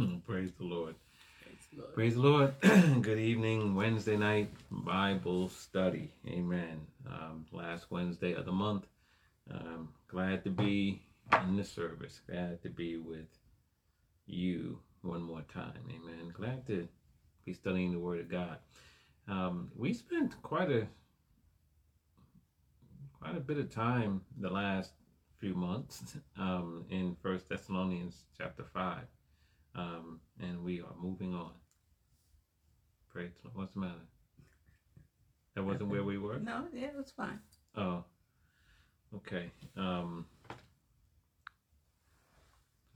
Praise the Lord. Praise the Lord. Praise the Lord. Good evening. Wednesday night Bible study. Amen. Um, last Wednesday of the month. Um, glad to be in the service. Glad to be with you one more time. Amen. Glad to be studying the Word of God. Um, we spent quite a quite a bit of time the last few months um, in First Thessalonians chapter five, um, and we are moving on. Praise the. What's the matter? That wasn't where we were. No, yeah, it was fine. Oh, okay. Um,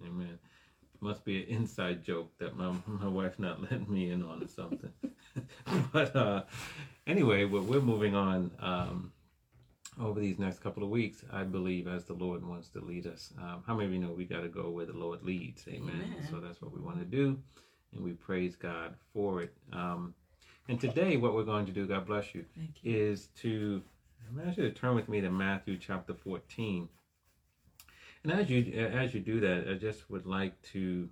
amen. Must be an inside joke that my my wife not letting me in on or something. but uh, anyway, we're, we're moving on um, over these next couple of weeks. I believe as the Lord wants to lead us. Um, how many of you know we got to go where the Lord leads? Amen. Amen. So that's what we want to do, and we praise God for it. Um, and today, what we're going to do, God bless you, Thank you. is to I ask you to turn with me to Matthew chapter 14. And as you as you do that, I just would like to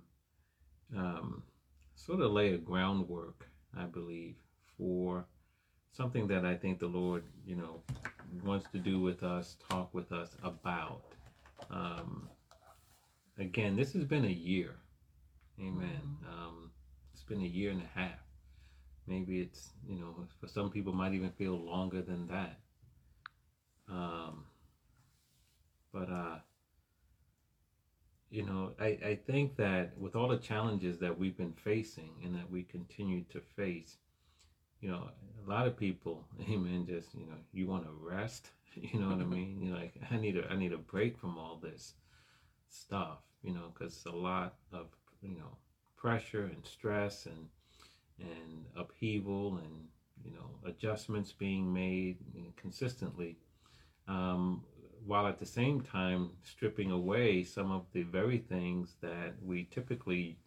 um, sort of lay a groundwork, I believe, for something that I think the Lord, you know, wants to do with us, talk with us about. Um, again, this has been a year. Amen. Um, it's been a year and a half. Maybe it's, you know, for some people might even feel longer than that. Um, but, uh, you know, I, I think that with all the challenges that we've been facing and that we continue to face, you know, a lot of people, amen, just, you know, you want to rest, you know what I mean? You're like, I need a, I need a break from all this stuff, you know, because a lot of, you know, pressure and stress and, and upheaval and, you know, adjustments being made consistently um, while at the same time stripping away some of the very things that we typically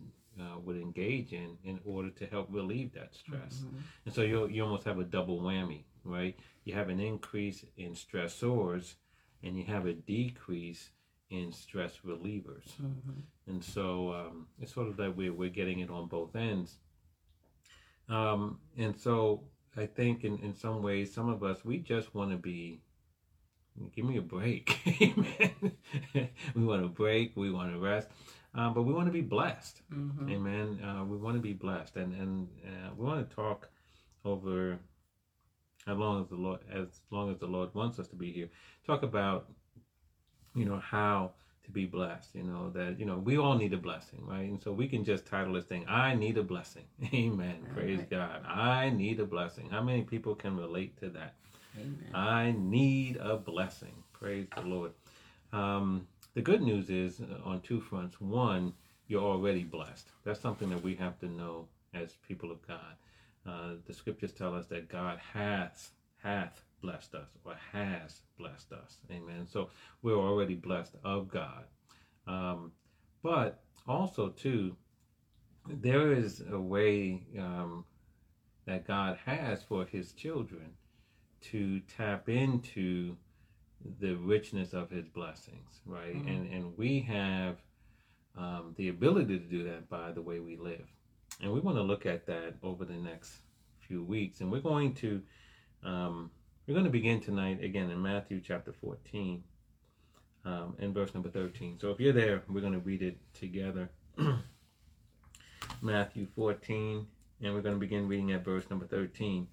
uh, would engage in in order to help relieve that stress. Mhm. And so you you almost have a double whammy, right? You have an increase in stressors, and you have a decrease in stress relievers. Mhm. And so um, it's sort of that we're, we're getting it on both ends. Um, and so I think in, in some ways, some of us, we just want to be, give me a break. Amen. we want to break, we want to rest, uh, but we want to be blessed. Mhm. Amen. Uh, we want to be blessed. And, and uh, we want to talk over how long as the Lord, as long as the Lord wants us to be here, talk about, you know, how to be blessed. You know that you know we all need a blessing, right? And so we can just title this thing, "I need a blessing." Amen. All Praise right. God. I need a blessing. How many people can relate to that? Amen. I need a blessing. Praise the Lord. Um, the good news is uh, on two fronts. One, you're already blessed. That's something that we have to know as people of God. Uh, the scriptures tell us that God hath hath blessed us or has blessed us. Amen. So we're already blessed of God. Um, but also too, there is a way um, that God has for His children to tap into the richness of His blessings, right? Mhm. And and we have um, the ability to do that by the way we live, and we want to look at that over the next few weeks, and we're going to um, we're going to begin tonight again in Matthew chapter 14 um, and verse number 13. So if you're there, we're going to read it together. Matthew 14, and we're going to begin reading at verse number 13.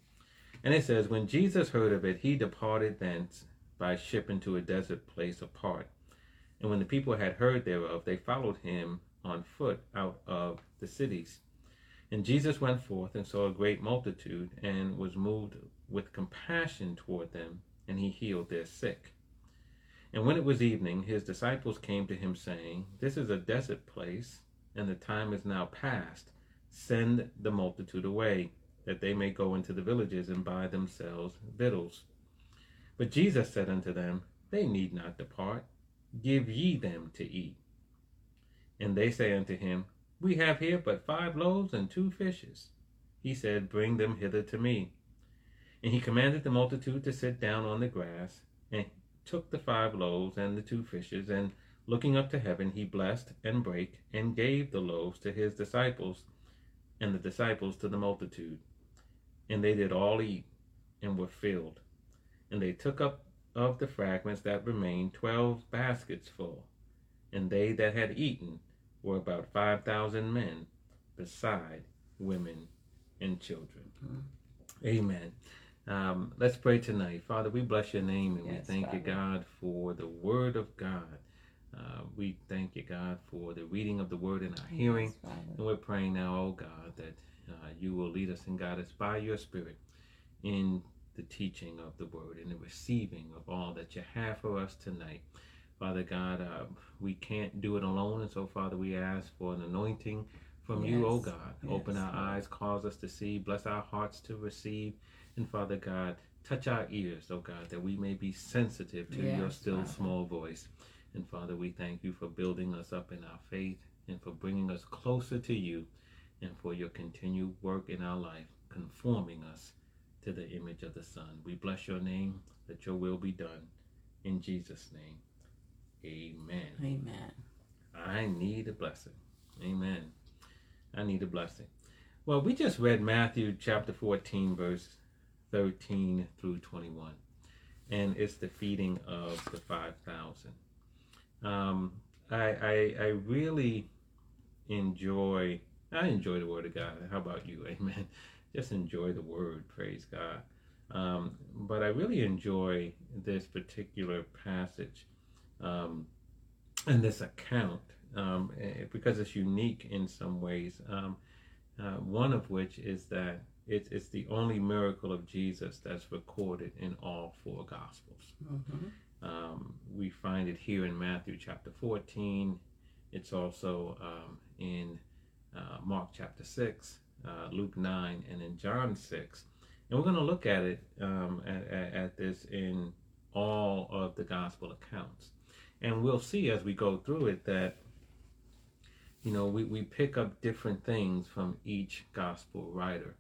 And it says, When Jesus heard of it, he departed thence by ship into a desert place apart. And when the people had heard thereof, they followed him on foot out of the cities. And Jesus went forth and saw a great multitude, and was moved with compassion toward them, and he healed their sick. And when it was evening, his disciples came to him, saying, This is a desert place, and the time is now past. Send the multitude away, that they may go into the villages and buy themselves victuals. But Jesus said unto them, They need not depart. Give ye them to eat. And they say unto him, We have here but five loaves and two fishes. He said, Bring them hither to me. And he commanded the multitude to sit down on the grass, and took the five loaves and the two fishes, and Looking up to heaven, he blessed and brake and gave the loaves to his disciples, and the disciples to the multitude. And they did all eat and were filled. And they took up of the fragments that remained twelve baskets full. And they that had eaten were about five thousand men, beside women and children. Mm-hmm. Amen. Um, let's pray tonight. Father, we bless your name and yes, we thank Father. you, God, for the word of God. Uh, we thank you, God, for the reading of the word in our yes, hearing. Father. And we're praying now, oh God, that uh, you will lead us and guide us by your Spirit in the teaching of the word and the receiving of all that you have for us tonight. Father God, uh, we can't do it alone. And so, Father, we ask for an anointing from yes. you, oh God. Yes. Open our eyes, cause us to see, bless our hearts to receive. And Father God, touch our ears, oh God, that we may be sensitive to yes, your still Father. small voice. And Father, we thank you for building us up in our faith and for bringing us closer to you and for your continued work in our life, conforming us to the image of the Son. We bless your name, that your will be done. In Jesus' name, amen. Amen. I need a blessing. Amen. I need a blessing. Well, we just read Matthew chapter 14, verse 13 through 21, and it's the feeding of the 5,000. Um, I, I, I really enjoy, I enjoy the Word of God. How about you? Amen. Just enjoy the Word. Praise God. Um, but I really enjoy this particular passage um, and this account um, eh, because it's unique in some ways. Um, uh, one of which is that it's, it's the only miracle of Jesus that's recorded in all four Gospels. Mm-hmm. Um, we find it here in Matthew chapter 14. It's also um, in uh, Mark chapter 6, uh, Luke 9, and in John 6. And we're going to look at it um, at, at, this in all of the gospel accounts. And we'll see as we go through it that you know, we, we pick up different things from each gospel writer.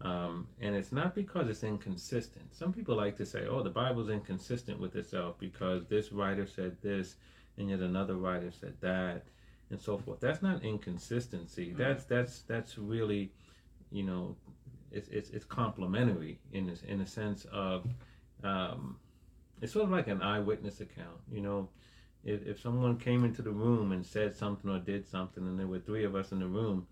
Um, and it's not because it's inconsistent. Some people like to say, oh, the Bible's inconsistent with itself because this writer said this and yet another writer said that and so forth. That's not inconsistency. Mm-hmm. That's that's that's really, you know, it's it's, it's complementary in this in a sense of um, it's sort of like an eyewitness account. You know, if, if someone came into the room and said something or did something and there were three of us in the room,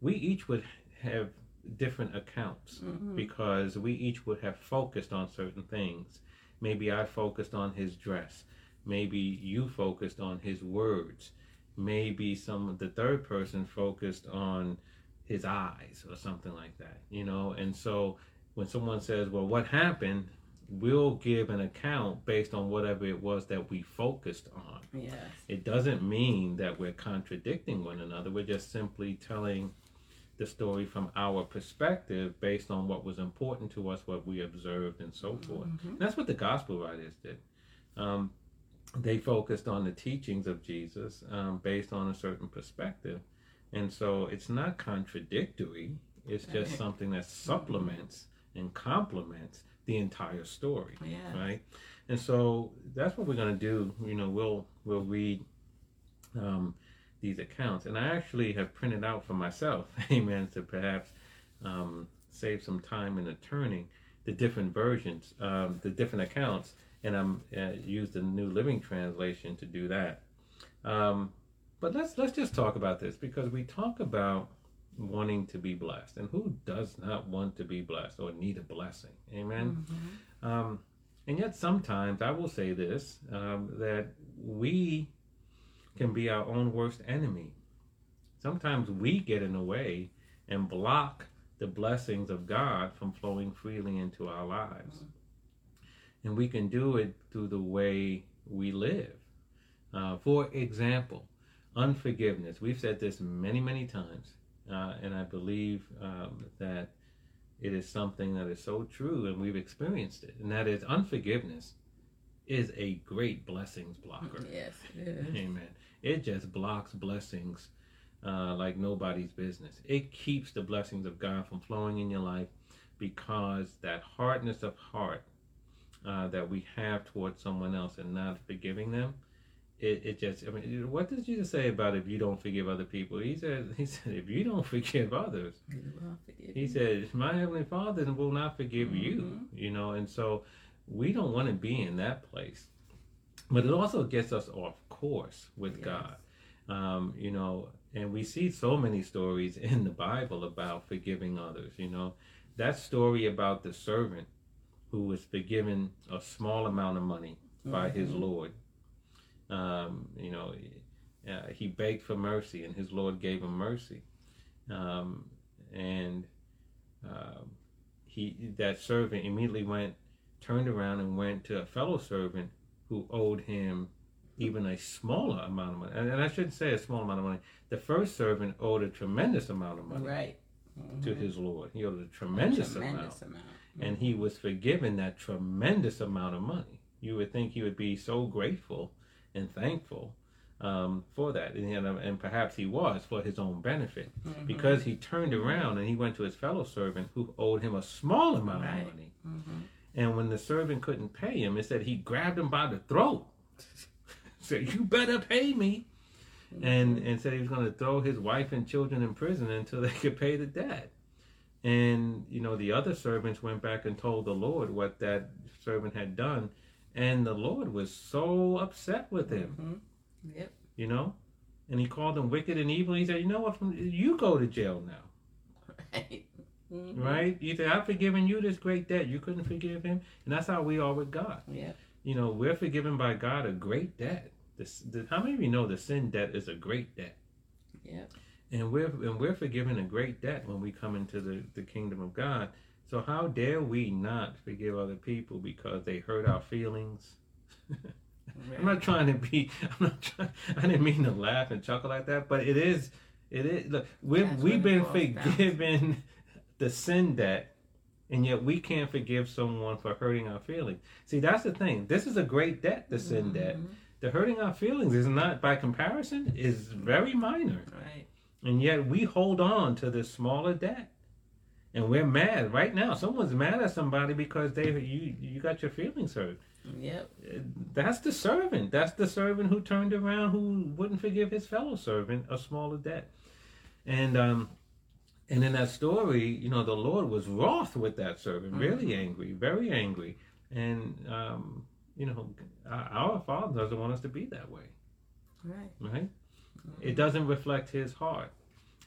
we each would have different accounts mm-hmm. because we each would have focused on certain things. Maybe I focused on his dress. Maybe you focused on his words. Maybe some of the third person focused on his eyes or something like that, you know. And so when someone says, "Well, what happened?" we'll give an account based on whatever it was that we focused on. Yes. It doesn't mean that we're contradicting one another. We're just simply telling the story from our perspective based on what was important to us, what we observed, and so forth. Mm-hmm. That's what the gospel writers did. Um, they focused on the teachings of Jesus um, based on a certain perspective. And so it's not contradictory, it's just something that supplements and complements the entire story. Yeah. Right. And so that's what we're going to do. You know, we'll we'll read um, these accounts, and I actually have printed out for myself, Amen, to perhaps um, save some time in the turning the different versions, um, the different accounts, and I'm uh, used the New Living Translation to do that. Um, but let's let's just talk about this because we talk about wanting to be blessed. And who does not want to be blessed or need a blessing? Amen. Mm-hmm. Um, and yet, sometimes I will say this um, that we can be our own worst enemy. Sometimes we get in the way and block the blessings of God from flowing freely into our lives. Mm-hmm. And we can do it through the way we live. Uh, for example, unforgiveness. We've said this many, many times. Uh, and I believe um, that it is something that is so true, and we've experienced it, and that is unforgiveness is a great blessings blocker. Yes, Amen. It just blocks blessings uh, like nobody's business. It keeps the blessings of God from flowing in your life because that hardness of heart uh, that we have towards someone else and not forgiving them it, it just I mean what does Jesus say about if you don't forgive other people? He said he said if you don't forgive others, forgive he said my heavenly Father will not forgive you. Mhm. You know, and so we don't want to be in that place. But it also gets us off course with Yes. God. Um, you know, and we see so many stories in the Bible about forgiving others, you know. That story about the servant who was forgiven a small amount of money by his Mhm. Lord. Um, you know, uh, he begged for mercy, and his Lord gave him mercy. Um, and um, he that servant immediately went, turned around, and went to a fellow servant who owed him even a smaller amount of money. And, and I shouldn't say a small amount of money. The first servant owed a tremendous amount of money Right. to Mhm. his Lord. He owed a tremendous, amount tremendous amount. And he was forgiven that tremendous amount of money. You would think he would be so grateful and thankful um, for that, and, and perhaps he was for his own benefit Mhm. because he turned around and he went to his fellow servant who owed him a small amount Right. of money. Mhm. And when the servant couldn't pay him, it said he grabbed him by the throat, said, "You better pay me," and and said he was going to throw his wife and children in prison until they could pay the debt. And you know the other servants went back and told the Lord what that servant had done, and the Lord was so upset with him, Mhm. Yep. you know, and he called him wicked and evil. He said, "You know what? From you go to jail now." Right. Mhm. Right? You say, I've forgiven you this great debt. You couldn't forgive him. And that's how we are with God. Yeah. You know, we're forgiven by God a great debt. This, the, how many of you know the sin debt is a great debt? Yep. And we're and we're forgiven a great debt when we come into the, the kingdom of God. So how dare we not forgive other people because they hurt our feelings? I'm not trying to be. I'm not trying. I didn't mean to laugh and chuckle like that, but it is. It is. Look, we've we've been boils down forgiven the sin debt, and yet we can't forgive someone for hurting our feelings. See, that's the thing. This is a great debt, the sin debt. Mhm. The hurting our feelings is not, by comparison, is very minor, Right. And yet we hold on to this smaller debt. And we're mad right now. Someone's mad at somebody because they you you got your feelings hurt Yep. that's the servant. That's the servant who turned around who wouldn't forgive his fellow servant a smaller debt. And um and in that story, you know, the Lord was wroth with that servant, really Mhm. angry, very angry. And um, you know, our Father doesn't want us to be that way, Right. right? It doesn't reflect his heart.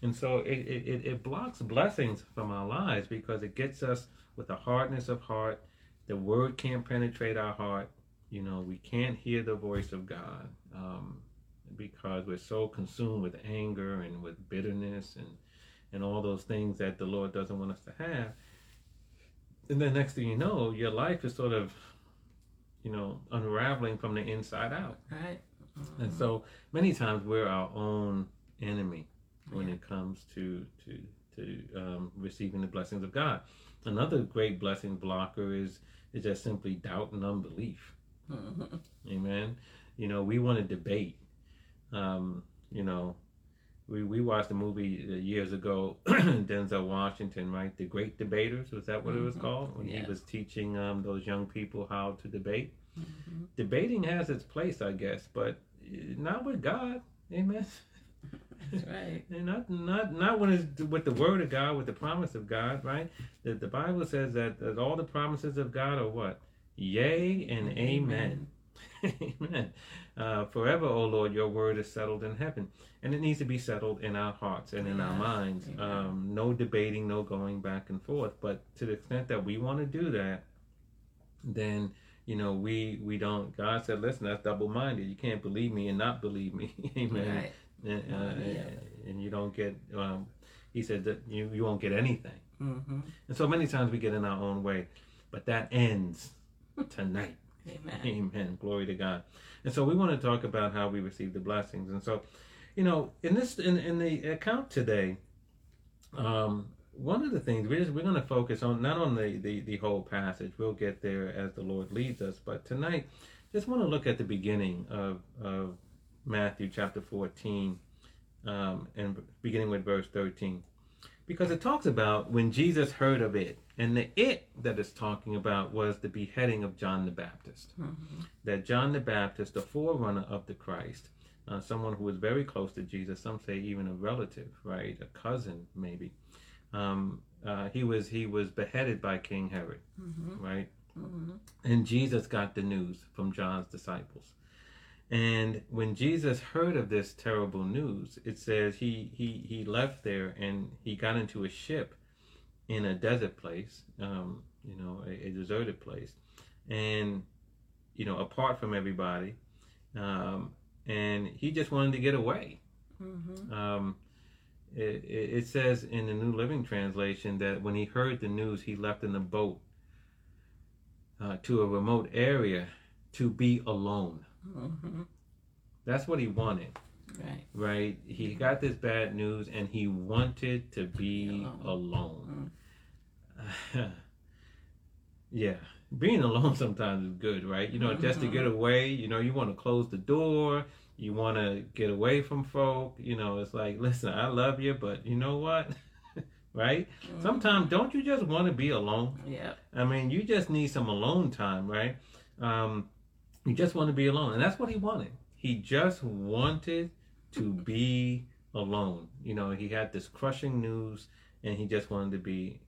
And so it, it, it- blocks blessings from our lives because it gets us with a hardness of heart. The word can't penetrate our heart. You know, we can't hear the voice of God um, because we're so consumed with anger and with bitterness and, and all those things that the Lord doesn't want us to have. And then next thing you know, your life is sort of, you know, unraveling from the inside out. Right. And so many times we're our own enemy when Yeah. it comes to to to um, receiving the blessings of God. Another great blessing blocker is is just simply doubt and unbelief. Amen. You know, we want to debate. Um, you know, we we watched a movie uh, years ago, Denzel Washington, right? The Great Debaters was that what it was Mhm. called? When Yeah. he was teaching um, those young people how to debate Mhm. debating has its place, I guess, but not with God. Amen. That's right. And not not not when it's with the word of God, with the promise of God, right? The, the Bible says that, that all the promises of God are what? Yea and amen. Amen. Uh, forever, O Lord, your word is settled in heaven. And it needs to be settled in our hearts and in our minds. Um, no debating, no going back and forth. But to the extent that we want to do that, then you know we we don't. God said, "Listen, that's double-minded. You can't believe me and not believe me." Amen. Right. And, uh, yeah. and you don't get. Um, he said that you you won't get anything. Mm-hmm. And so many times we get in our own way, but that ends tonight. Amen. Amen. Glory to God. And so we want to talk about how we receive the blessings. And so, you know, in this in, in the account today, um, one of the things we're just, we're going to focus on not on the, the the whole passage. We'll get there as the Lord leads us. But tonight, just want to look at the beginning of of Matthew chapter fourteen, um, and beginning with verse thirteen. because it talks about when Jesus heard of it. And the it that it's talking about was the beheading of John the Baptist. Mm-hmm. That John the Baptist, the forerunner of the Christ, uh, someone who was very close to Jesus, some say even a relative, right, a cousin maybe. Um, uh, he was he was beheaded by King Herod, Mm-hmm. right? Mm-hmm. And Jesus got the news from John's disciples. And when Jesus heard of this terrible news, it says he he he left there and he got into a ship in a desert place, um, you know, a, a deserted place, and you know, apart from everybody, um, and he just wanted to get away. Mm-hmm. Um, it, it, says in the New Living Translation that when he heard the news, he left in the boat uh, to a remote area to be alone. Mm-hmm. That's what he wanted, Right. right? He got this bad news and he wanted to be alone. yeah, being alone sometimes is good, right? You know, just to get away, you know, you want to close the door, you want to get away from folk. You know, it's like, listen, I love you, but you know what? right? Mm-hmm. Sometimes don't you just want to be alone? yeah I mean, you just need some alone time, right? Um, you just want to be alone, and that's what he wanted. He just wanted to be alone. You know, he had this crushing news, and he just wanted to be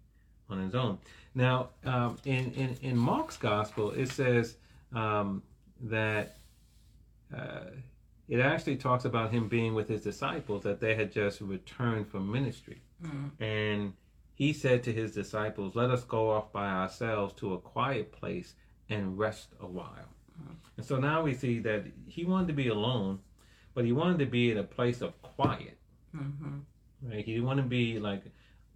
on his own. Now, um, in, in in Mark's gospel, it says um, that uh, it actually talks about him being with his disciples that they had just returned from ministry. Mm-hmm. And he said to his disciples, Let us go off by ourselves to a quiet place and rest a while. And so now we see that he wanted to be alone, but he wanted to be in a place of quiet. Mm-hmm. Right? He didn't want to be like,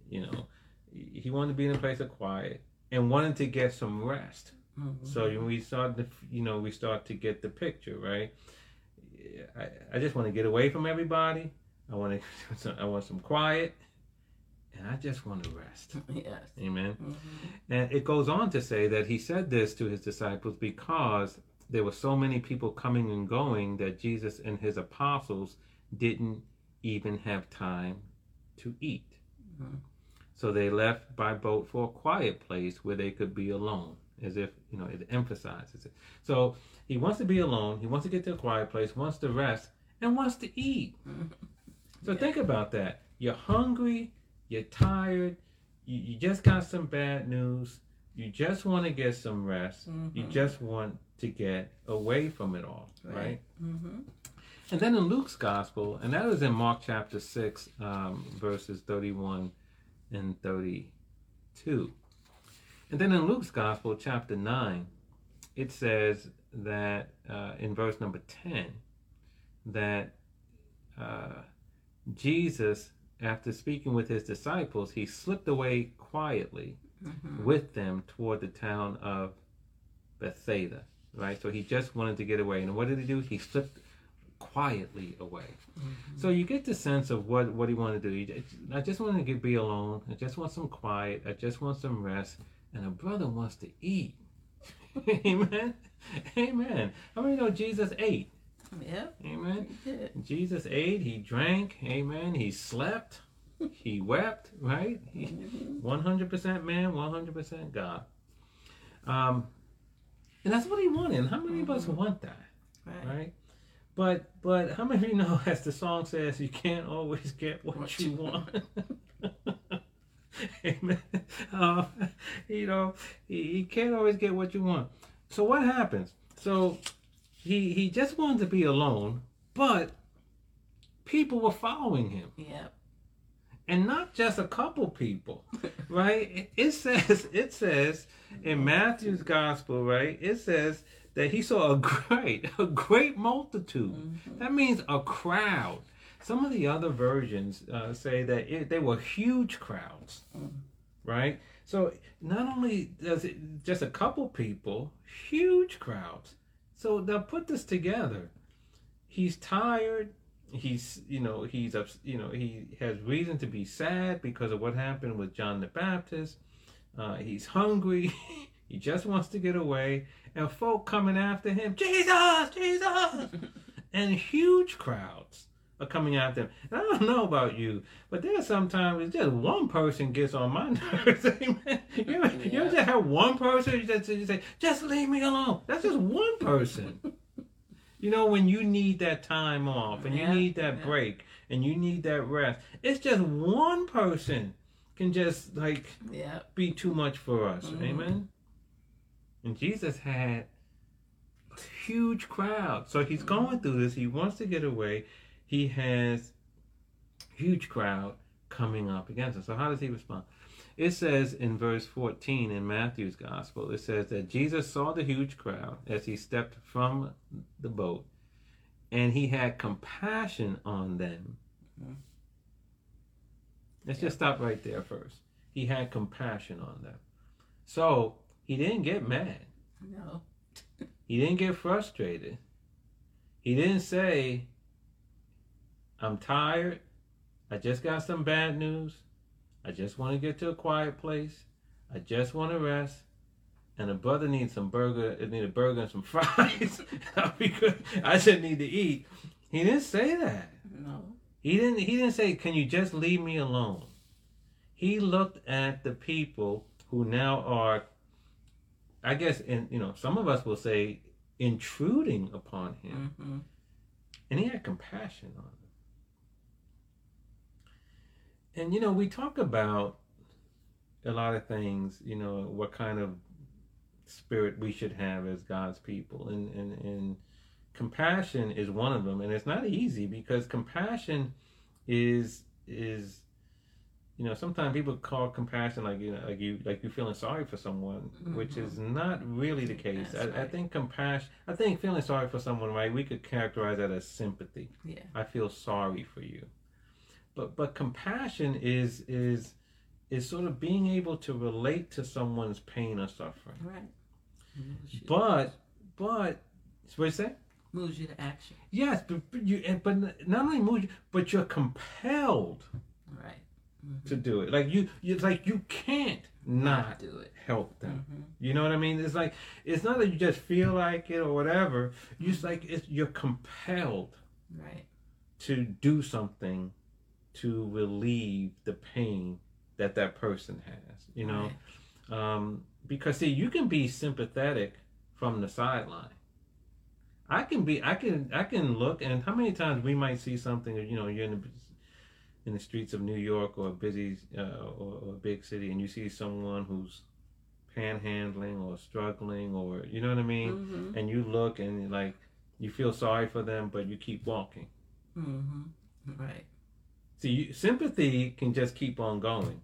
you know, he wanted to be in a place of quiet and wanted to get some rest. Mm-hmm. So we start to, you know, we start to get the picture, right? I, I just want to get away from everybody. I want to, I want some quiet, and I just want to rest. Yes. Amen. Mm-hmm. And it goes on to say that he said this to his disciples because there were so many people coming and going that Jesus and his apostles didn't even have time to eat. Mhm. So they left by boat for a quiet place where they could be alone, as if, you know, it emphasizes it. So he wants to be alone, he wants to get to a quiet place, wants to rest, and wants to eat. So Yeah. think about that. You're hungry, you're tired, you, you just got some bad news, you just want to get some rest, you Mhm. just want to get away from it all, right? Mm-hmm. And then in Luke's gospel, and that is in Mark chapter 6, um, verses 31 and 32. And then in Luke's gospel, chapter 9, it says that uh, in verse number 10, that uh, Jesus, after speaking with his disciples, he slipped away quietly Mm-hmm. with them toward the town of Bethsaida, right? So he just wanted to get away. And what did he do? He slipped quietly away. Mm-hmm. So you get the sense of what, what he wanted to do. He I just want to get, be alone. I just want some quiet. I just want some rest. And a brother wants to eat. Amen. Amen. How many know Jesus ate? Yep. Amen. Did. Jesus ate, he drank, amen. He slept, he wept, right? He, Mhm. 100% man, 100% God. Um, and that's what he wanted. How many of us Mhm. want that, Right. right? But but how many of you know, as the song says, you can't always get what, What you you want. Amen. Uh, you know, you, you can't always get what you want. So what happens? So he he just wanted to be alone, but people were following him Yep. and not just a couple people right it, says it says in matthew's gospel right it says that he saw a great a great multitude Mhm. that means a crowd some of the other versions uh, say that it, they were huge crowds Mm. right? So not only does it just a couple people huge crowds. So now put this together. He's tired. He's you know he's up you know he has reason to be sad because of what happened with John the Baptist. Uh, he's hungry. he just wants to get away, and folk coming after him, Jesus, Jesus, and huge crowds are coming after them. And I don't know about you, but there's sometimes it's just one person gets on my nerves. Amen. You ever, you just have one person you just you say, just leave me alone. That's just one person. you know, when you need that time off and you need that yeah. break and you need that rest, it's just one person can just like Yeah. be too much for us. Mhm. Amen. And Jesus had a huge crowd. So he's going through this. He wants to get away. He has huge crowd coming up against him. So how does he respond? It says in verse 14 in Matthew's gospel, it says that Jesus saw the huge crowd as he stepped from the boat, and he had compassion on them. Mhm. Let's just stop right there first. He had compassion on them. So he didn't get mad. No. He didn't get frustrated. He didn't say, I'm tired. I just got some bad news. I just want to get to a quiet place. I just want to rest. And a brother needs some burger, It need a burger and some fries. because I just need to eat. He didn't say that. No. He didn't he didn't say, Can you just leave me alone? He looked at the people who now are I guess in you know, some of us will say intruding upon him. Mm-hmm. And he had compassion on them. And you know, we talk about a lot of things, you know, what kind of spirit we should have as God's people. And and, and compassion is one of them. And it's not easy because compassion is is you know, sometimes people call compassion like you know, like you like you feeling sorry for someone, which mm-hmm. is not really the case. I, That's I think compassion. I think feeling sorry for someone, right? We could characterize that as sympathy. Yeah. I feel sorry for you. But but compassion is is is sort of being able to relate to someone's pain or suffering. Right. Moves But but what you say? moves you to action. Yes, but, but you and- but not only move you, but you're compelled Right. to do it. Like you, it's like you can't not do it. help them. Mm-hmm. You know what I mean? It's like it's not that you just feel like it or whatever. You just like it's you're compelled Right. to do something to relieve the pain that that person has. You know, um, because see, you can be sympathetic from the sideline. I can be, I can, I can look, and how many times we might see something, you know, you're in the in the streets of New York or a busy uh, or, or a big city, and you see someone who's panhandling or struggling, or you know what I mean, Mm-hmm. and you look and like you feel sorry for them, but you keep walking. Mm-hmm. Right. See, you, sympathy can just keep on going.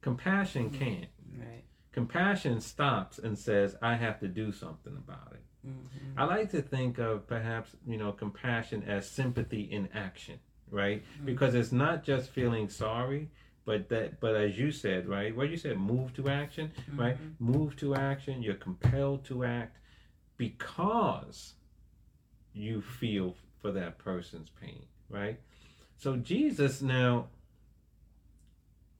Compassion Mhm. can't. Right. Compassion stops and says, I have to do something about it. Mm-hmm. I like to think of perhaps, you know, compassion as sympathy in action, right? Because it's not just feeling sorry, but that but as you said, right? What you said, move to action, right? Move to action, you're compelled to act because you feel for that person's pain, right? So Jesus now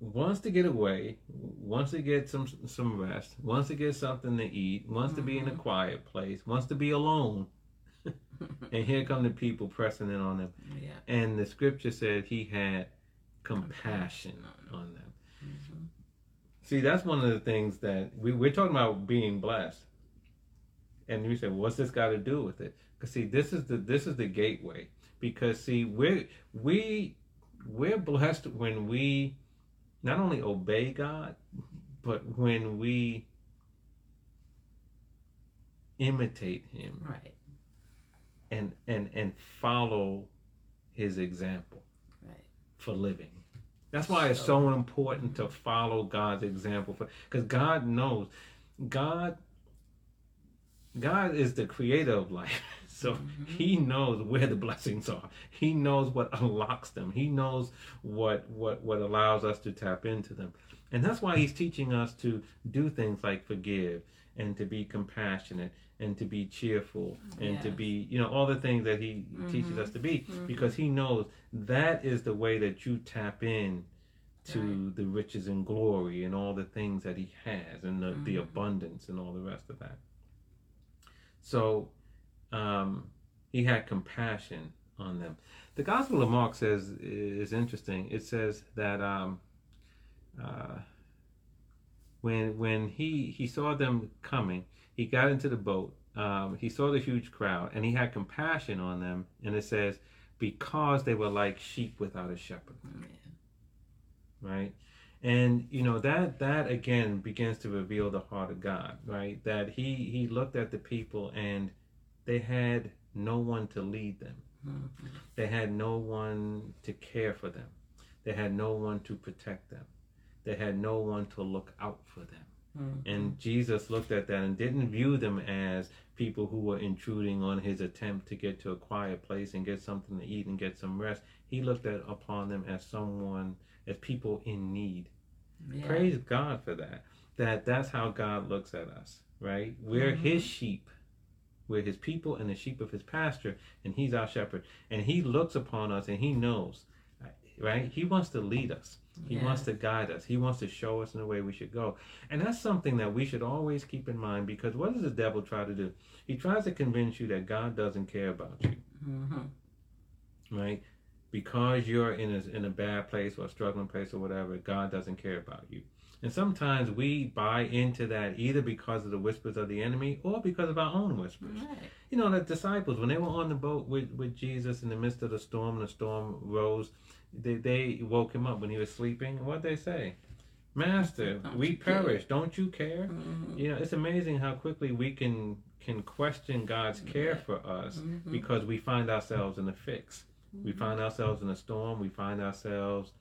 wants to get away, wants to get some some rest, wants to get something to eat, wants to be in a Mhm. quiet place, wants to be alone. And here come the people pressing in on him. yeah. And the scripture said he had compassion on them. Mm-hmm. See, that's one of the things that we, we're talking about being blessed. And we say, what's this got to do with it? Because see, this is the this is the gateway. Because see, we we we're blessed when we not only obey God, but when we imitate Him Right. and and and follow His example Right. for living. That's why it's so important to follow God's example for because God knows God God is the creator of life. So Mhm. he knows where the blessings are. He knows what unlocks them. He knows what what what allows us to tap into them. And that's why he's teaching us to do things like forgive and to be compassionate and to be cheerful and to be, you know, all the things that he teaches Mhm. us to be Mhm. because he knows that is the way that you tap in to Right. the riches and glory and all the things that he has and the, the Mhm. abundance and all the rest of that. So um, he had compassion on them. The Gospel of Mark says is interesting. It says that um, uh, when when he he saw them coming, he got into the boat. Um, he saw the huge crowd, and he had compassion on them. And it says because they were like sheep without a shepherd. Right? And you know that that again begins to reveal the heart of God, right? That he he looked at the people and they had no one to lead them. Mm-hmm. They had no one to care for them. They had no one to protect them. They had no one to look out for them. Mm-hmm. And Jesus looked at that and didn't view them as people who were intruding on his attempt to get to a quiet place and get something to eat and get some rest. He looked at upon them as someone as people in need. Yeah. Praise God for that. That that's how God looks at us, right? We're mm-hmm. his sheep. We're his people and the sheep of his pasture, and he's our shepherd. And he looks upon us and he knows, right? He wants to lead us. He wants to guide us. He wants to show us in the way we should go. And that's something that we should always keep in mind because what does the devil try to do? He tries to convince you that God doesn't care about you. Mm-hmm. Right? Because you're in a, in a bad place or a struggling place or whatever, God doesn't care about you. And sometimes we buy into that either because of the whispers of the enemy or because of our own whispers. Right. You know, the disciples, when they were on the boat with, with Jesus in the midst of the storm, the storm rose, they, they woke him up when he was sleeping. What did they say? Master, don't we perish. Care? Don't you care? Mm-hmm. You know, it's amazing how quickly we can can question God's care for us mm-hmm. because we find ourselves in a fix. Mm-hmm. We find ourselves in a storm. We find ourselves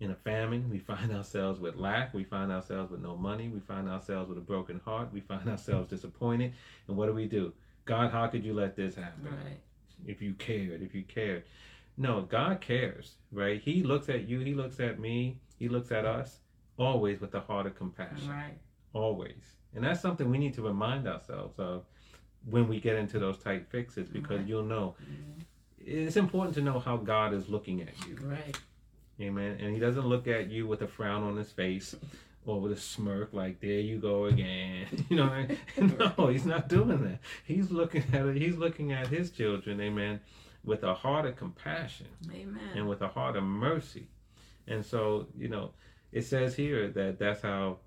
in a famine. We find ourselves with lack. We find ourselves with no money. We find ourselves with a broken heart. We find ourselves disappointed. And what do we do? God, how could you let this happen? Right. If you cared, if you cared. No, God cares, right? He looks at you, He looks at me, He looks at us always with a heart of compassion. Right. Always. And that's something we need to remind ourselves of when we get into those tight fixes because right. you'll know. Mm-hmm. It's important to know how God is looking at you. Right. Amen. And He doesn't look at you with a frown on His face. or with a smirk like there you go again you know no he's not doing that he's looking at it he's looking at his children amen with a heart of compassion Amen. and with a heart of mercy. And so, you know, it says here that that's how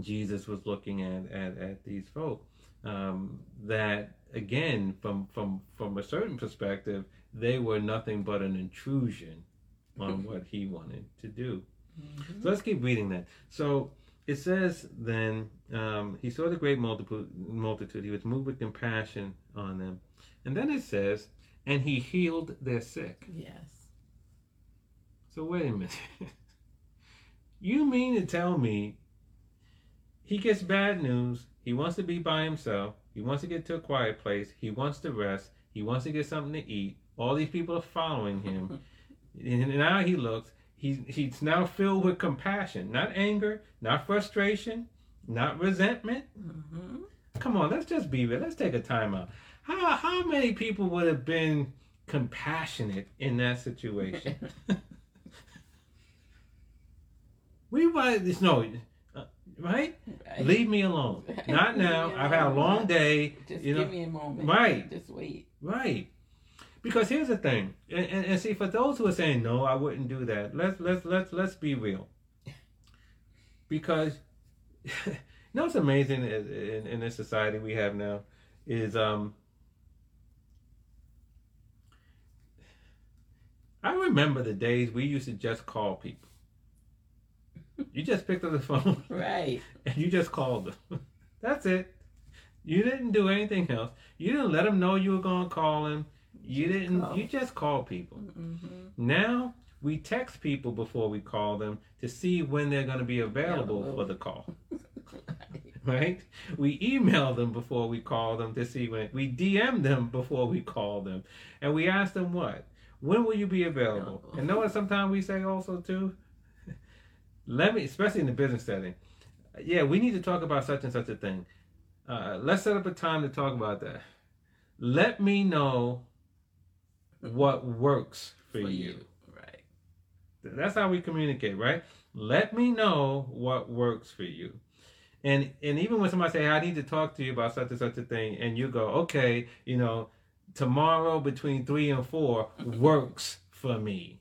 Jesus was looking at, at, at these folk. Um, that again, from, from, from a certain perspective, they were nothing but an intrusion on what he wanted to do. Mm-hmm. So let's keep reading that. So it says then, um, he saw the great multitude, multitude, he was moved with compassion on them. And then it says, and he healed their sick. Yes. So wait a minute. you mean to tell me he gets bad news, he wants to be by himself, he wants to get to a quiet place, he wants to rest, he wants to get something to eat. All these people are following him. and now he looks, he's he's now filled with compassion, not anger, not frustration, not resentment. Mm-hmm. Come on, let's just be real. Let's take a time out. How how many people would have been compassionate in that situation? we might no, uh, right? right? Leave me alone. Not now. I've had a long day. Just you know, give me a moment. Right. Just wait. Right. Because here's the thing, and, and, and see for those who are saying no, I wouldn't do that. Let's let's let's let's be real. Because you know what's amazing in, in this society we have now is um I remember the days we used to just call people. You just picked up the phone. Right. And you just called them. That's it. You didn't do anything else. You didn't let them know you were going to call them. You didn't. Call. You just call people. Mm-hmm. Now we text people before we call them to see when they're going to be available for the call. right. We email them before we call them to see when. We DM them before we call them, and we ask them what when will you be available? And know what sometimes we say also too? Let me, especially in the business setting. Yeah, we need to talk about such and such a thing. Uh, let's set up a time to talk about that. Let me know what works for, for you. you. Right. That's how we communicate, right? Let me know what works for you. And and even when somebody say, hey, I need to talk to you about such and such a thing, and you go, okay, you know, tomorrow between three and four works for me.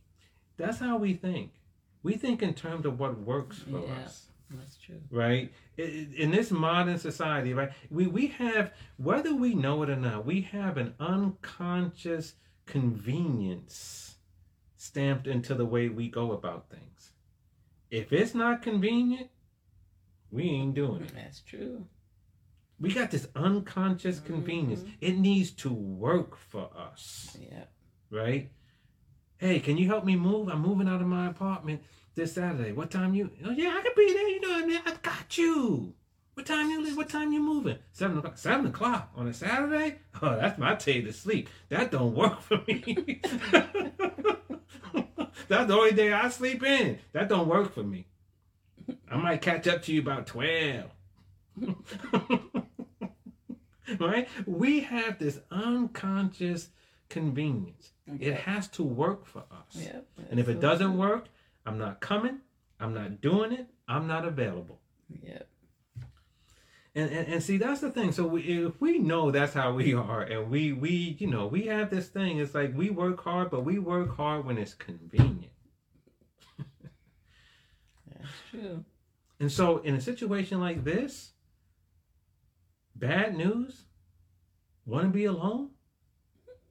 That's how we think. We think in terms of what works for Yeah. us That's true. right in this modern society right we we have whether we know it or not we have an unconscious convenience stamped into the way we go about things if it's not convenient we ain't doing it That's true. we got this unconscious convenience Mhm. it needs to work for us Yeah. right? Hey, can you help me move? I'm moving out of my apartment this Saturday. What time you? Oh yeah, I can be there. You know, I, mean, I got you. What time you leave? What time you moving? Seven o'clock. Seven o'clock on a Saturday? Oh, that's my day to sleep. That don't work for me. that's the only day I sleep in. That don't work for me. I might catch up to you about twelve. right? We have this unconscious convenience. It has to work for us. Yep. And if it doesn't work, I'm not coming. I'm not doing it. I'm not available. Yep. And, and, and see, that's the thing. So we, if we know that's how we are, and we we you know we have this thing. It's like we work hard, but we work hard when it's convenient. That's true. And so, in a situation like this, bad news. Want to be alone?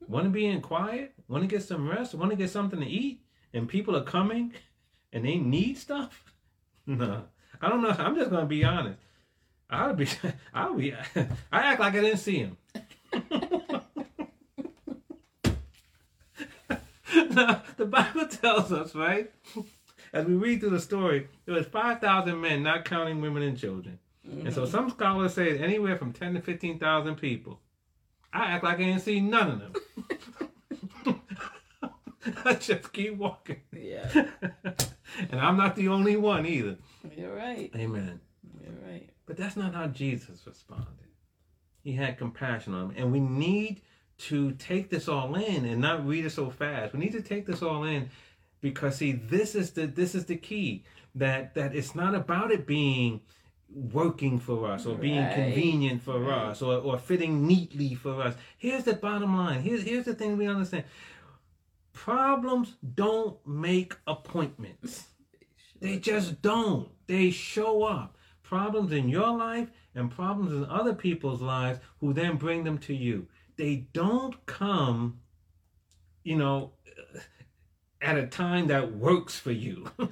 Want to be in quiet? Want to get some rest? Want to get something to eat? And people are coming, and they need stuff. No, I don't know. I'm just gonna be honest. I'll be. I'll be. I act like I didn't see him. now, the Bible tells us, right? As we read through the story, there was 5,000 men, not counting women and children. And so mm-hmm. some scholars say anywhere from 10 to 15,000 people. I act like I didn't see none of them. I just keep walking. Yeah. and I'm not the only one either. You're right. Amen. But that's not how Jesus responded. He had compassion on him. And we need to take this all in and not read it so fast. We need to take this all in because see this is the this is the key that that it's not about it being working for us or being Right. convenient for Right. us or, or fitting neatly for us. Here's the bottom line. Here's here's the thing we understand. Problems don't make appointments. They just don't. They show up. Problems in your life and problems in other people's lives who then bring them to you. They don't come, you know, at a time that works for you.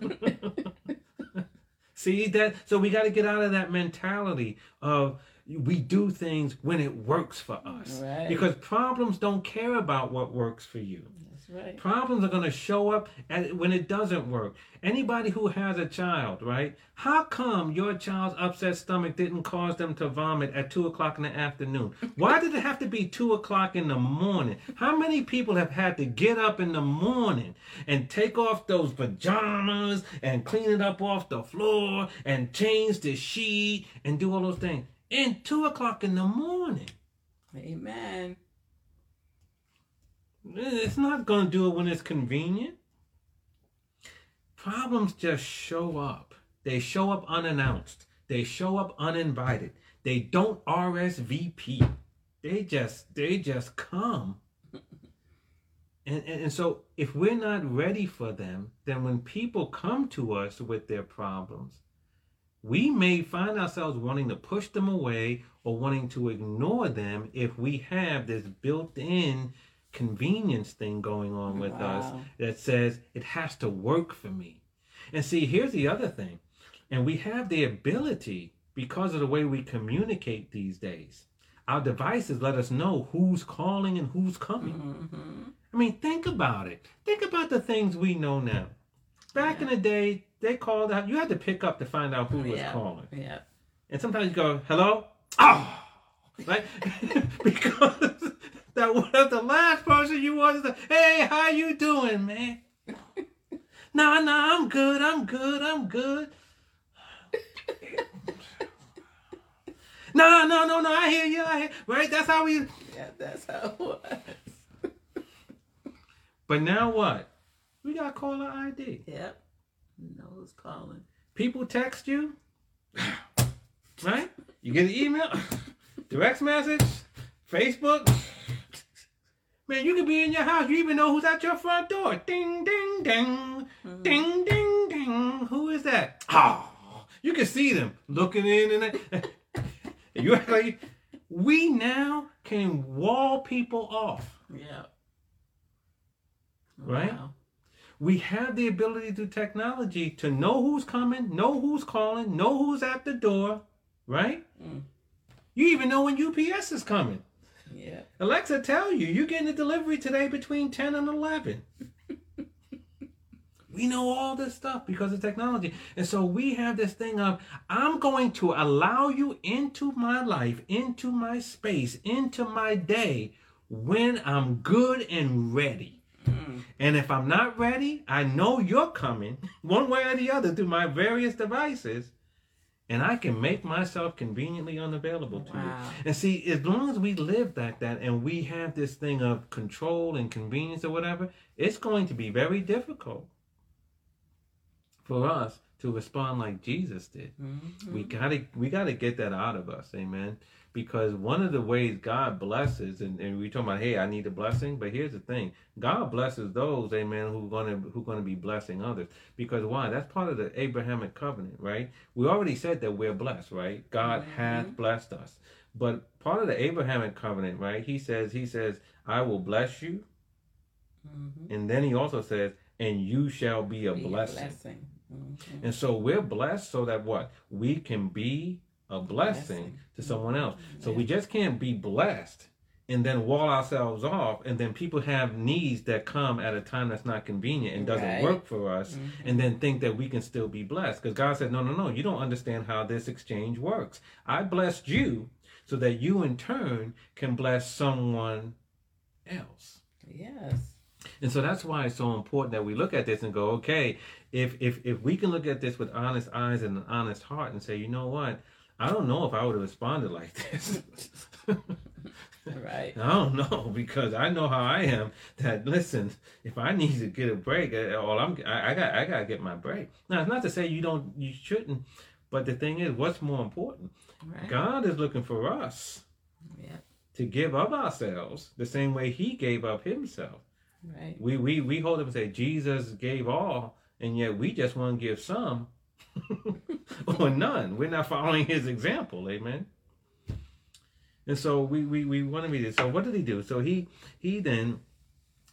See that? So we got to get out of that mentality of we do things when it works for us. Right. Because problems don't care about what works for you. Right. Problems are going to show up at, when it doesn't work. Anybody who has a child, right? How come your child's upset stomach didn't cause them to vomit at 2 o'clock in the afternoon? Why did it have to be 2 o'clock in the morning? How many people have had to get up in the morning and take off those pajamas and clean it up off the floor and change the sheet and do all those things? In 2 o'clock in the morning. Amen. It's not going to do it when it's convenient. Problems just show up. They show up unannounced. They show up uninvited. They don't RSVP. They just they just come. And, and, and so if we're not ready for them, then when people come to us with their problems, we may find ourselves wanting to push them away or wanting to ignore them if we have this built-in convenience thing going on with us that says it has to work for me. And see, here's the other thing. And we have the ability because of the way we communicate these days. Our devices let us know who's calling and who's coming. Mm-hmm. I mean, think about it. Think about the things we know now. Back in the day, they called out. You had to pick up to find out who was yeah. calling. Yeah. And sometimes you go, hello? Oh! Right? because that was the last person you wanted to hey, how you doing, man? nah, nah, I'm good, I'm good, I'm good. no, no, no, no, I hear you, I hear right? That's how we Yeah, that's how it was. But now what? We got caller ID. Yep. Know who's calling. People text you, right? You get an email, direct message, Facebook. Man, you could be in your house. You even know who's at your front door. Ding, ding, ding. Mhm. Ding, ding, ding. Who is that? Oh, you can see them looking in and you act like we now can wall people off. Yeah. Right? Wow. We have the ability through technology to know who's coming, know who's calling, know who's at the door, right? Mm. You even know when UPS is coming. Yeah. Alexa tell you you're getting a delivery today between 10 and 11. we know all this stuff because of technology. And so we have this thing of I'm going to allow you into my life, into my space, into my day when I'm good and ready. Mm. And if I'm not ready, I know you're coming one way or the other through my various devices. And I can make myself conveniently unavailable to you. And see, as long as we live like that and we have this thing of control and convenience or whatever, it's going to be very difficult for us to respond like Jesus did. Mhm. We gotta we gotta get that out of us, amen. Because one of the ways God blesses, and, and we talk about, hey, I need a blessing, but here's the thing: God blesses those, amen, who gonna who gonna be blessing others. Because why? That's part of the Abrahamic covenant, right? We already said that we're blessed, right? God hath blessed us. But part of the Abrahamic covenant, right? He says, He says, I will bless you, Mhm. and then He also says, and you shall be a Be blessing. blessing. Mhm. And so we're blessed so that what? We can be a blessing, Blessing. to someone else. So Yeah. we just can't be blessed and then wall ourselves off and then people have needs that come at a time that's not convenient and doesn't Right. work for us Mhm. and then think that we can still be blessed because God said no no no you don't understand how this exchange works. I blessed you so that you in turn can bless someone else. Yes. And so that's why it's so important that we look at this and go, okay, if if if we can look at this with honest eyes and an honest heart and say, you know what, I don't know if I would have responded like this. Right. I don't know because I know how I am. That listen, if I need to get a break, all I'm I, I got I got to get my break. Now it's not to say you don't you shouldn't, but the thing is, what's more important? Right. God is looking for us Yeah. to give up ourselves the same way He gave up Himself. Right. We we we hold up and say Jesus gave all, and yet we just want to give some or none. We're not following His example. Amen. And so we we, we want to read it. So what did He do? So He he then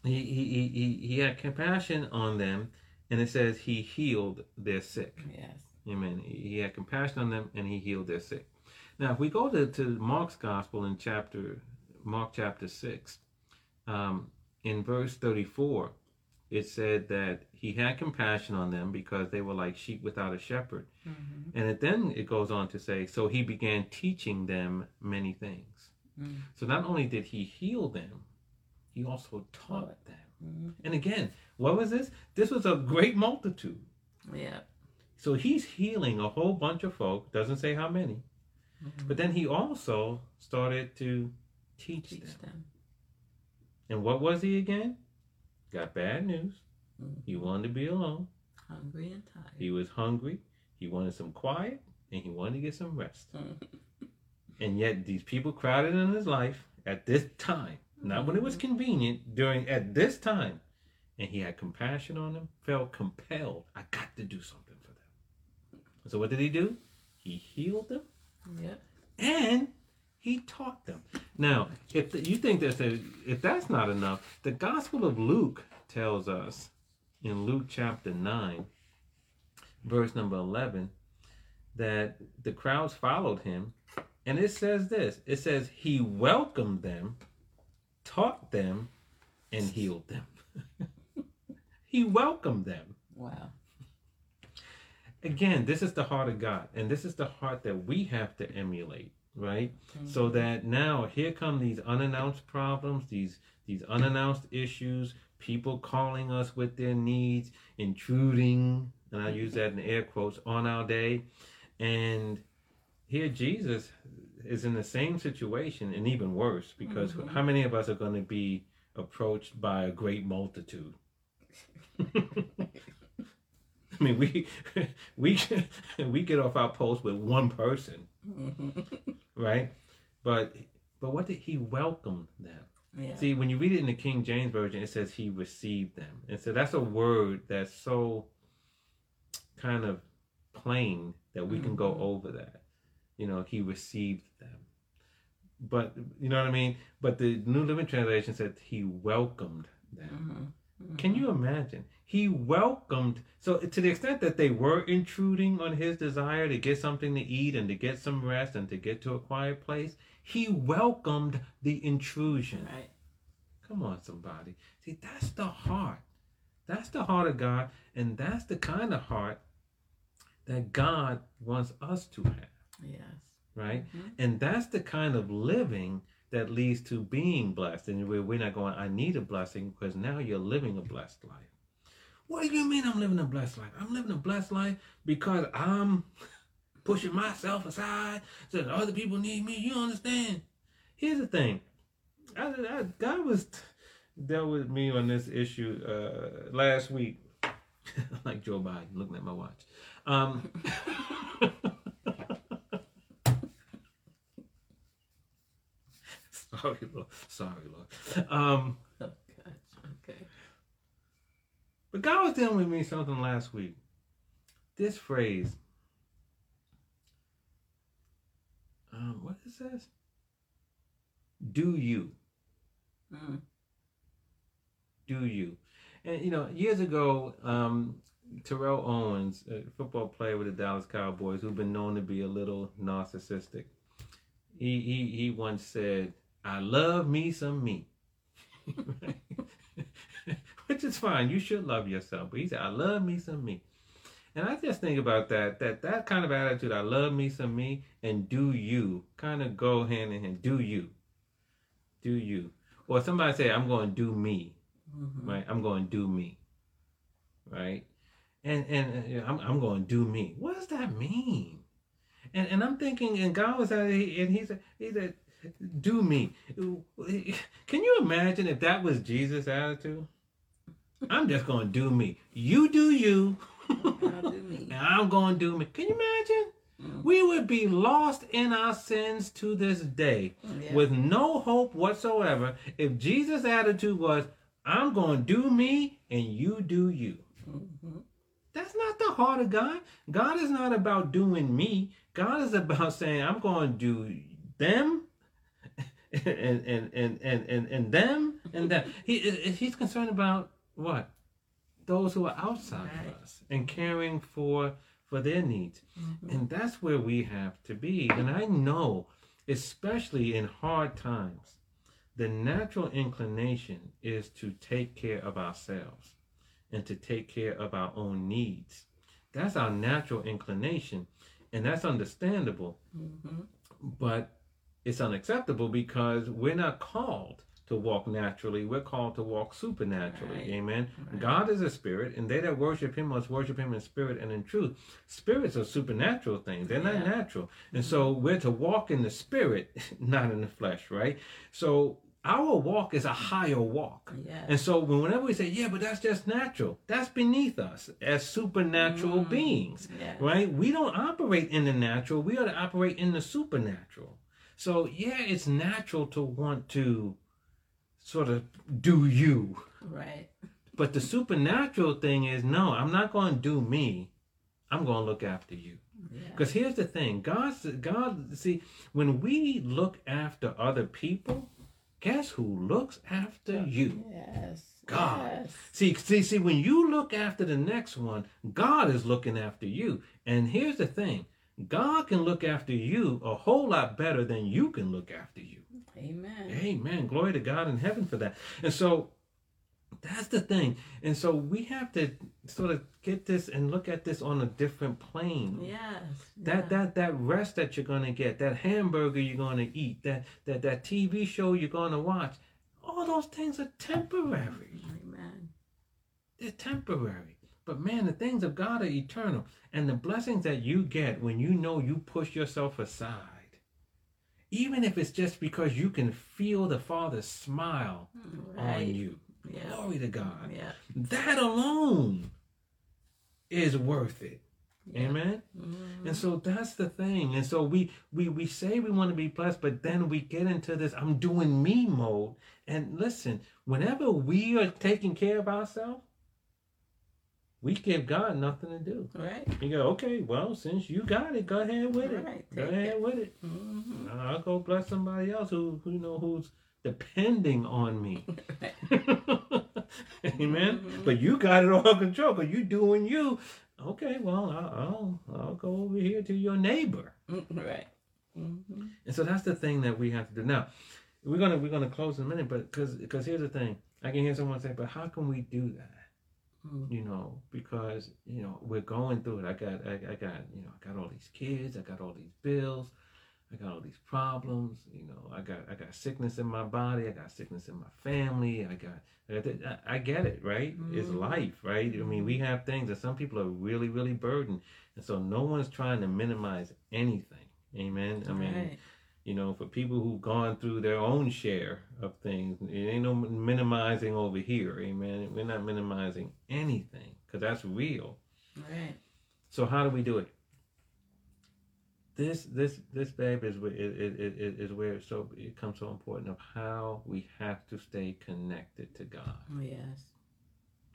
he he he he, he had compassion on them, and it says He healed their sick. Yes. Amen. He had compassion on them and he healed their sick. Now, if we go to, to Mark's gospel in chapter Mark chapter six, um, in verse thirty four, it said that he had compassion on them because they were like sheep without a shepherd. Mhm. And it, then it goes on to say, so he began teaching them many things. Mm. So not only did he heal them, he also taught them. Mhm. And again, what was this? This was a great multitude. Yeah. So he's healing a whole bunch of folk, doesn't say how many, Mhm. but then he also started to teach, Teach them. them. And what was he again? Got bad news. Mhm. He wanted to be alone. Hungry and tired. He was hungry. He wanted some quiet and he wanted to get some rest. Mhm. And yet these people crowded in his life at this time, not when it was convenient, during at this time. And he had compassion on them, felt compelled. I got to do something for them. So what did he do? He healed them Yeah. and he taught them. Now, if the, you think that the, if that's not enough, the Gospel of Luke tells us in Luke chapter nine, verse number eleven, that the crowds followed him, and it says this: it says he welcomed them, taught them, and healed them. he welcomed them Wow. again, this is the heart of God, and this is the heart that we have to emulate, right? So Mm-hmm. that now here come these unannounced problems, these these unannounced issues, people calling us with their needs, intruding, and I use that in air quotes on our day, and here Jesus is in the same situation and even worse because Mhm. how many of us are going to be approached by a great multitude? I mean, we we we get off our post with one person, Mhm. right? But but what did he welcome them? Yeah. See, when you read it in the King James Version, it says he received them. And so that's a word that's so kind of plain that we can go Mhm. over that. You know, he received them. But, you know what I mean? But the New Living Translation said he welcomed them. Mhm. Can you imagine? He welcomed, so to the extent that they were intruding on his desire to get something to eat and to get some rest and to get to a quiet place, he welcomed the intrusion. Right. Come on, somebody. See, that's the heart. That's the heart of God, and that's the kind of heart that God wants us to have, Yes. right? Mhm. And that's the kind of living that leads to being blessed. And we're, we're not going, I need a blessing, because now you're living a blessed life. What do you mean I'm living a blessed life? I'm living a blessed life because I'm pushing myself aside so that other people need me. You understand? Here's the thing. I, I, God was dealt with me on this issue uh, last week. like Joe Biden, looking at my watch. Um, sorry, Lord. Sorry, Lord. Um, Oh, gosh. Okay. but God was dealing with me something last week. This phrase. Um, what it says? Do you? Mm. do you? And you know, years ago, um, Terrell Owens, a football player with the Dallas Cowboys, who've been known to be a little narcissistic, he he he once said, "I love me some me," which is fine. You should love yourself, but he said, "I love me some me." And I just think about that, that that kind of attitude, I love me some me, and do you kind of go hand in hand. Do you? Do you? Or somebody say, I'm going to do me Mhm. right? I'm going to do me, right? And and uh, I'm I'm going to do me. What does that mean? And and I'm thinking, and God was at it, and he said he said, do me. Can you imagine if that was Jesus' attitude? I'm just going to do me. You do you. I'll do me. And I'm going to do me. Can you imagine? Mm. We would be lost in our sins to this day Yeah. with no hope whatsoever if Jesus' attitude was, I'm going to do me and you do you. Mhm. That's not the heart of God. God is not about doing me. God is about saying, I'm going to do them and, and, and, and, and, and them and them. He, he's concerned about what? Those who are outside Right. of us and caring for for their needs. Mhm. And that's where we have to be. And I know, especially in hard times, the natural inclination is to take care of ourselves and to take care of our own needs. That's our natural inclination. And that's understandable. Mhm. But it's unacceptable because we're not called to walk naturally. We're called to walk supernaturally. Right. Amen. Right. God is a spirit, and they that worship him must worship him in spirit and in truth. Spirits are supernatural things, they're not natural. And so we're to walk in the spirit, not in the flesh, right? So our walk is a higher walk. Yes. And so whenever we say, yeah, but that's just natural, that's beneath us as supernatural Mm. beings Yes. right? We don't operate in the natural. We ought to operate in the supernatural. So yeah, it's natural to want to sort of do you, Right. but the supernatural thing is no. I'm not going to do me. I'm going to look after you. Yeah. Because here's the thing, God, God, see, when we look after other people, guess who looks after you? Yes. God. Yes. See, see, see, when you look after the next one, God is looking after you. And here's the thing God can look after you a whole lot better than you can look after you. Amen. Amen. Glory to God in heaven for that. And so that's the thing. And so we have to sort of get this and look at this on a different plane. Yes. That yeah. that that rest that you're gonna get, that hamburger you're gonna eat, that that that TV show you're gonna watch, all those things are temporary. Amen. They're temporary. But man, the things of God are eternal. And the blessings that you get when you know you push yourself aside, even if it's just because you can feel the Father's smile Right. on you. Yeah. Glory to God. Yeah. That alone is worth it. Yeah. Amen. Mhm. And so that's the thing. And so we we we say we want to be blessed, but then we get into this I'm doing me mode. And listen, whenever we are taking care of ourselves, we give God nothing to do. Right. You go, okay, well, since you got it, go ahead with it. Right. Go ahead it. with it. Mhm. I'll go bless somebody else who, who you know who's depending on me. Right. Amen. Mhm. But you got it all control because you doing you. Okay, well, I'll, I'll I'll go over here to your neighbor. Right. Mhm. And so that's the thing that we have to do. Now, we're gonna we're gonna close in a minute, but because because here's the thing, I can hear someone say, but how can we do that? Mhm. You know, because you know we're going through it. I got I, I got you know I got all these kids, I got all these bills, I got all these problems. You know, I got I got sickness in my body, I got sickness in my family. I got I, got th- I- I get it, right? It's Mhm. life, right? I mean, we have things, and some people are really really burdened, and so no one's trying to minimize anything. Amen. I mean, right. You know, for people who've gone through their own share of things. It ain't no minimizing over here, amen. We're not minimizing anything because that's real. Right. So how do we do it? This this this babe is where it, it, it, it is where it so it comes so important of how we have to stay connected to God, Oh, yes.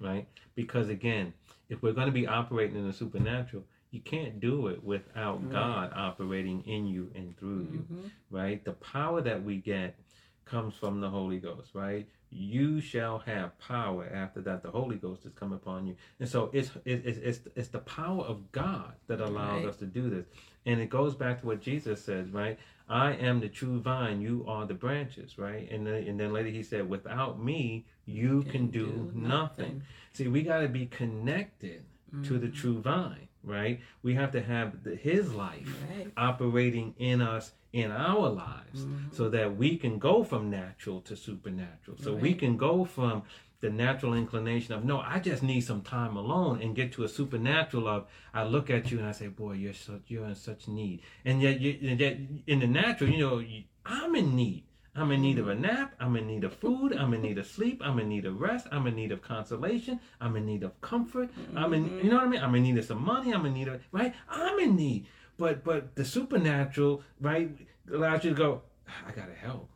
right? Because again, if we're going to be operating in the supernatural, you can't do it without Right. God operating in you and through you. Mhm. right? The power that we get comes from the Holy Ghost, right? You shall have power after that the Holy Ghost has come upon you, and so it's it's it's it's the power of God that allows Right. us to do this, and it goes back to what Jesus says, right? I am the true vine, you are the branches, right? And then and then later he said, without me, you can, do, nothing. See, we got to be connected to the Mhm. true vine, right? We have to have the, His life Right. operating in us in our lives Mhm. so that we can go from natural to supernatural so we can go from the natural inclination of no i just need some time alone and get to a supernatural of i look at you and i say boy you're so you're in such need and yet, you, and yet in the natural you know i'm in need i'm in need of a nap. I'm in need of food. I'm in need of sleep. I'm in need of rest. I'm in need of consolation. I'm in need of comfort. I'm in you know what i mean? I'm in need of some money. I'm in need of right? I'm in need. But but the supernatural right allows you to go i gotta help.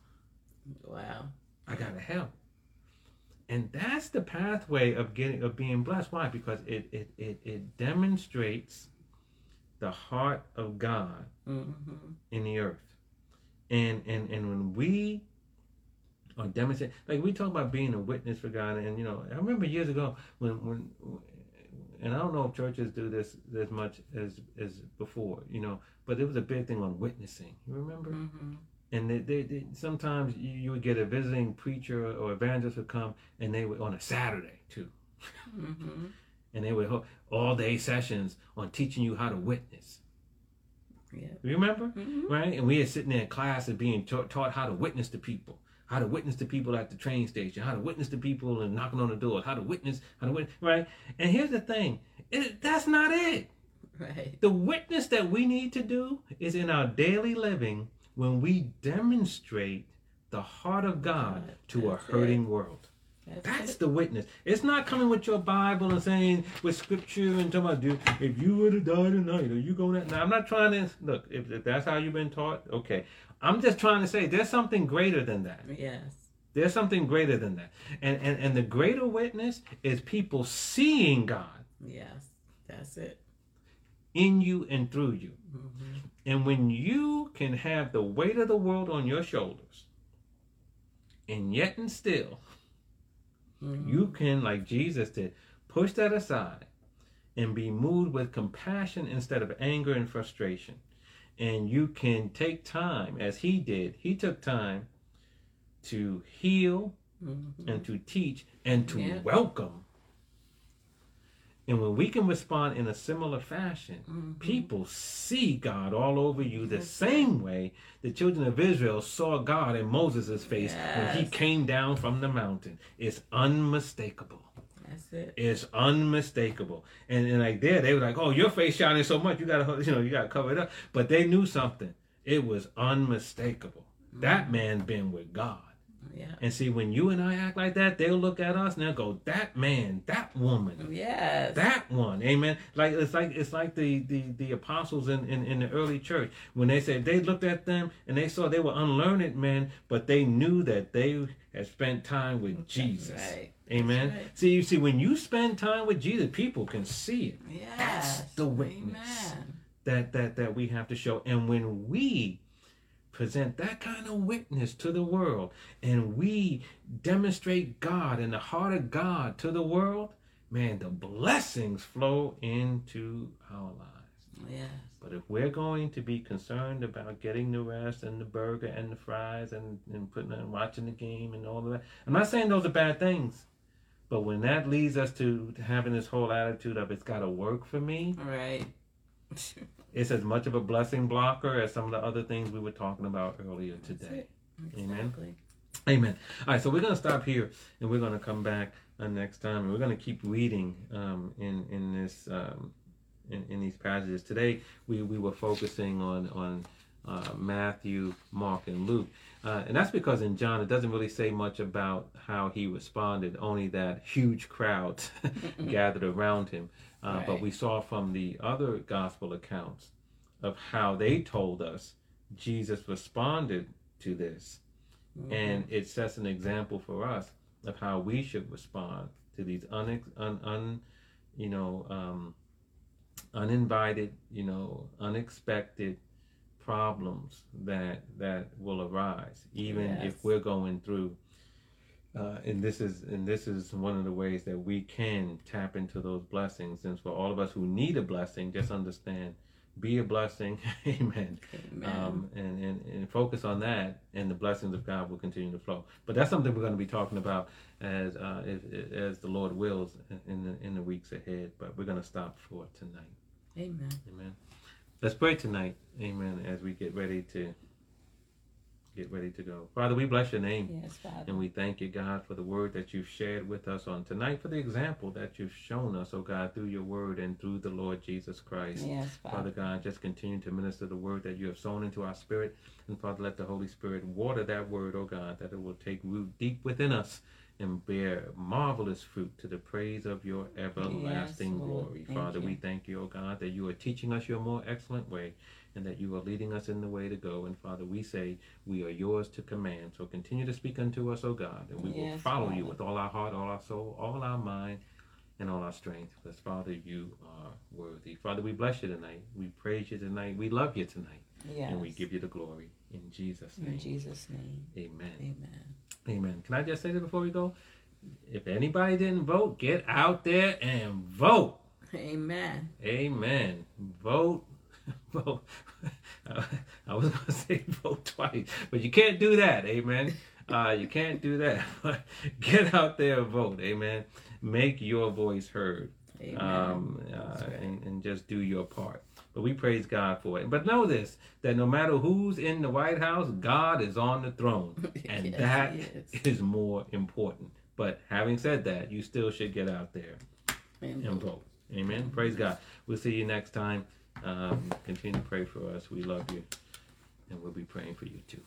Wow. i gotta help. And that's the pathway of getting of being blessed. Why? Because it it it, it demonstrates the heart of god Mm-hmm. in the earth and and and when we are demonstrating like we talk about being a witness for god. And you know i remember years ago when when and i don't know if churches do this as much as as before you know but it was a big thing on witnessing. You remember? Mm-hmm. and they, they, they sometimes you, you would get a visiting preacher or evangelist would come and they would on a saturday too. Mm-hmm. and they would hold all day sessions on teaching you how to witness Yeah. you remember Mm-hmm. right? And we are sitting there in class and being taught, taught how to witness to people, how to witness to people at the train station, how to witness to people and knocking on the door, how to witness, how to witness, right? And here's the thing, it, that's not it. Right. The witness that we need to do is in our daily living when we demonstrate the heart of God God, to a that's it. hurting world. That's, the witness. It's not coming with your Bible and saying with scripture and talking about, dude, if you would have died tonight, are you going to? Now, I'm not trying to look. If, if that's how you've been taught, okay. I'm just trying to say there's something greater than that. Yes. There's something greater than that. And and and the greater witness is people seeing God Yes. That's it. in you and through you. Mm-hmm. And when you can have the weight of the world on your shoulders, and yet and still Mm-hmm. You can, like Jesus did, push that aside and be moved with compassion instead of anger and frustration. And you can take time, as he did. He took time to heal Mm-hmm. and to teach and to Yeah. welcome. And when we can respond in a similar fashion, Mhm. people see God all over you the same way the children of Israel saw God in Moses' face when he came down from the mountain. It's unmistakable. That's it. It's unmistakable. And, and like there, they were like, "Oh, your face shining so much, you gotta, you know, you gotta cover it up." But they knew something. It was unmistakable. That man been with God. Yeah. And see, when you and I act like that, they'll look at us and they'll go, "That man, that woman, oh, Yes. that one." Amen. Like it's like it's like the the, the apostles in, in in the early church when they said they looked at them and they saw they were unlearned men, but they knew that they had spent time with Jesus. Right. Amen. Right. See, you see, when you spend time with Jesus, people can see it. Yes. That's the witness. Amen. that that that we have to show and when we present that kind of witness to the world and we demonstrate god and the heart of god to the world man the blessings flow into our lives Yes. but if we're going to be concerned about getting the rest and the burger and the fries and, and putting and watching the game and all of that, I'm not saying those are bad things. But when that leads us to having this whole attitude of it's got to work for me, Right. it's as much of a blessing blocker as some of the other things we were talking about earlier today. Amen. Exactly. Amen. All right, so we're going to stop here and we're going to come back uh, next time and we're going to keep reading um, in in this um, in, in these passages. Today we, we were focusing on on uh, Matthew, Mark, and Luke, uh, and that's because in John it doesn't really say much about how he responded. Only that huge crowds gathered around him. Uh, But we saw from the other gospel accounts of how they told us Jesus responded to this. And it sets an example for us of how we should respond to these un, un, un you know um, uninvited you know unexpected problems that that will arise even Yes. if we're going through uh, and this is and this is one of the ways that we can tap into those blessings and for all of us who need a blessing just understand be a blessing amen Amen. um, and, and, and focus on that, and the blessings of God will continue to flow. But that's something we're going to be talking about as uh, if, as the Lord wills in the in the weeks ahead. But we're going to stop for tonight. Amen. Amen. Let's pray tonight. Amen. As we get ready to get ready to go, Father, we bless your name. Yes, Father. And we thank you, God, for the word that you've shared with us on tonight, for the example that you've shown us, oh God, through your word and through the Lord Jesus Christ. Yes, Father. Father God, just continue to minister the word that you have sown into our spirit. And Father, let the Holy Spirit water that word, oh God, that it will take root deep within us and bear marvelous fruit to the praise of your everlasting Yes, glory. Thank Father, you. we thank you, oh God, that you are teaching us your more excellent way and that you are leading us in the way to go. And Father, we say we are yours to command. So continue to speak unto us, O God, and we will Yes, follow you with all our heart, all our soul, all our mind, and all our strength. Because, Father, you are worthy. Father, we bless you tonight. We praise you tonight. We love you tonight. yes. And we give you the glory. In Jesus' name. In. Jesus' name. Amen. Amen. Amen. Can I just say this before we go? If anybody didn't vote, get out there and vote. Amen. Amen. Vote. Vote. I was going to say vote twice, but you can't do that. Amen. Uh, you can't do that. But get out there and vote. Amen. Make your voice heard. Amen. Um, uh, right. and, and just do your part. But we praise God for it. But know this that no matter who's in the White House, God is on the throne. And Yes, that is is. more important. But having said that, you still should get out there Amen. and vote. Amen. Praise God. We'll see you next time. Um, continue to pray for us. We love you. And we'll be praying for you too.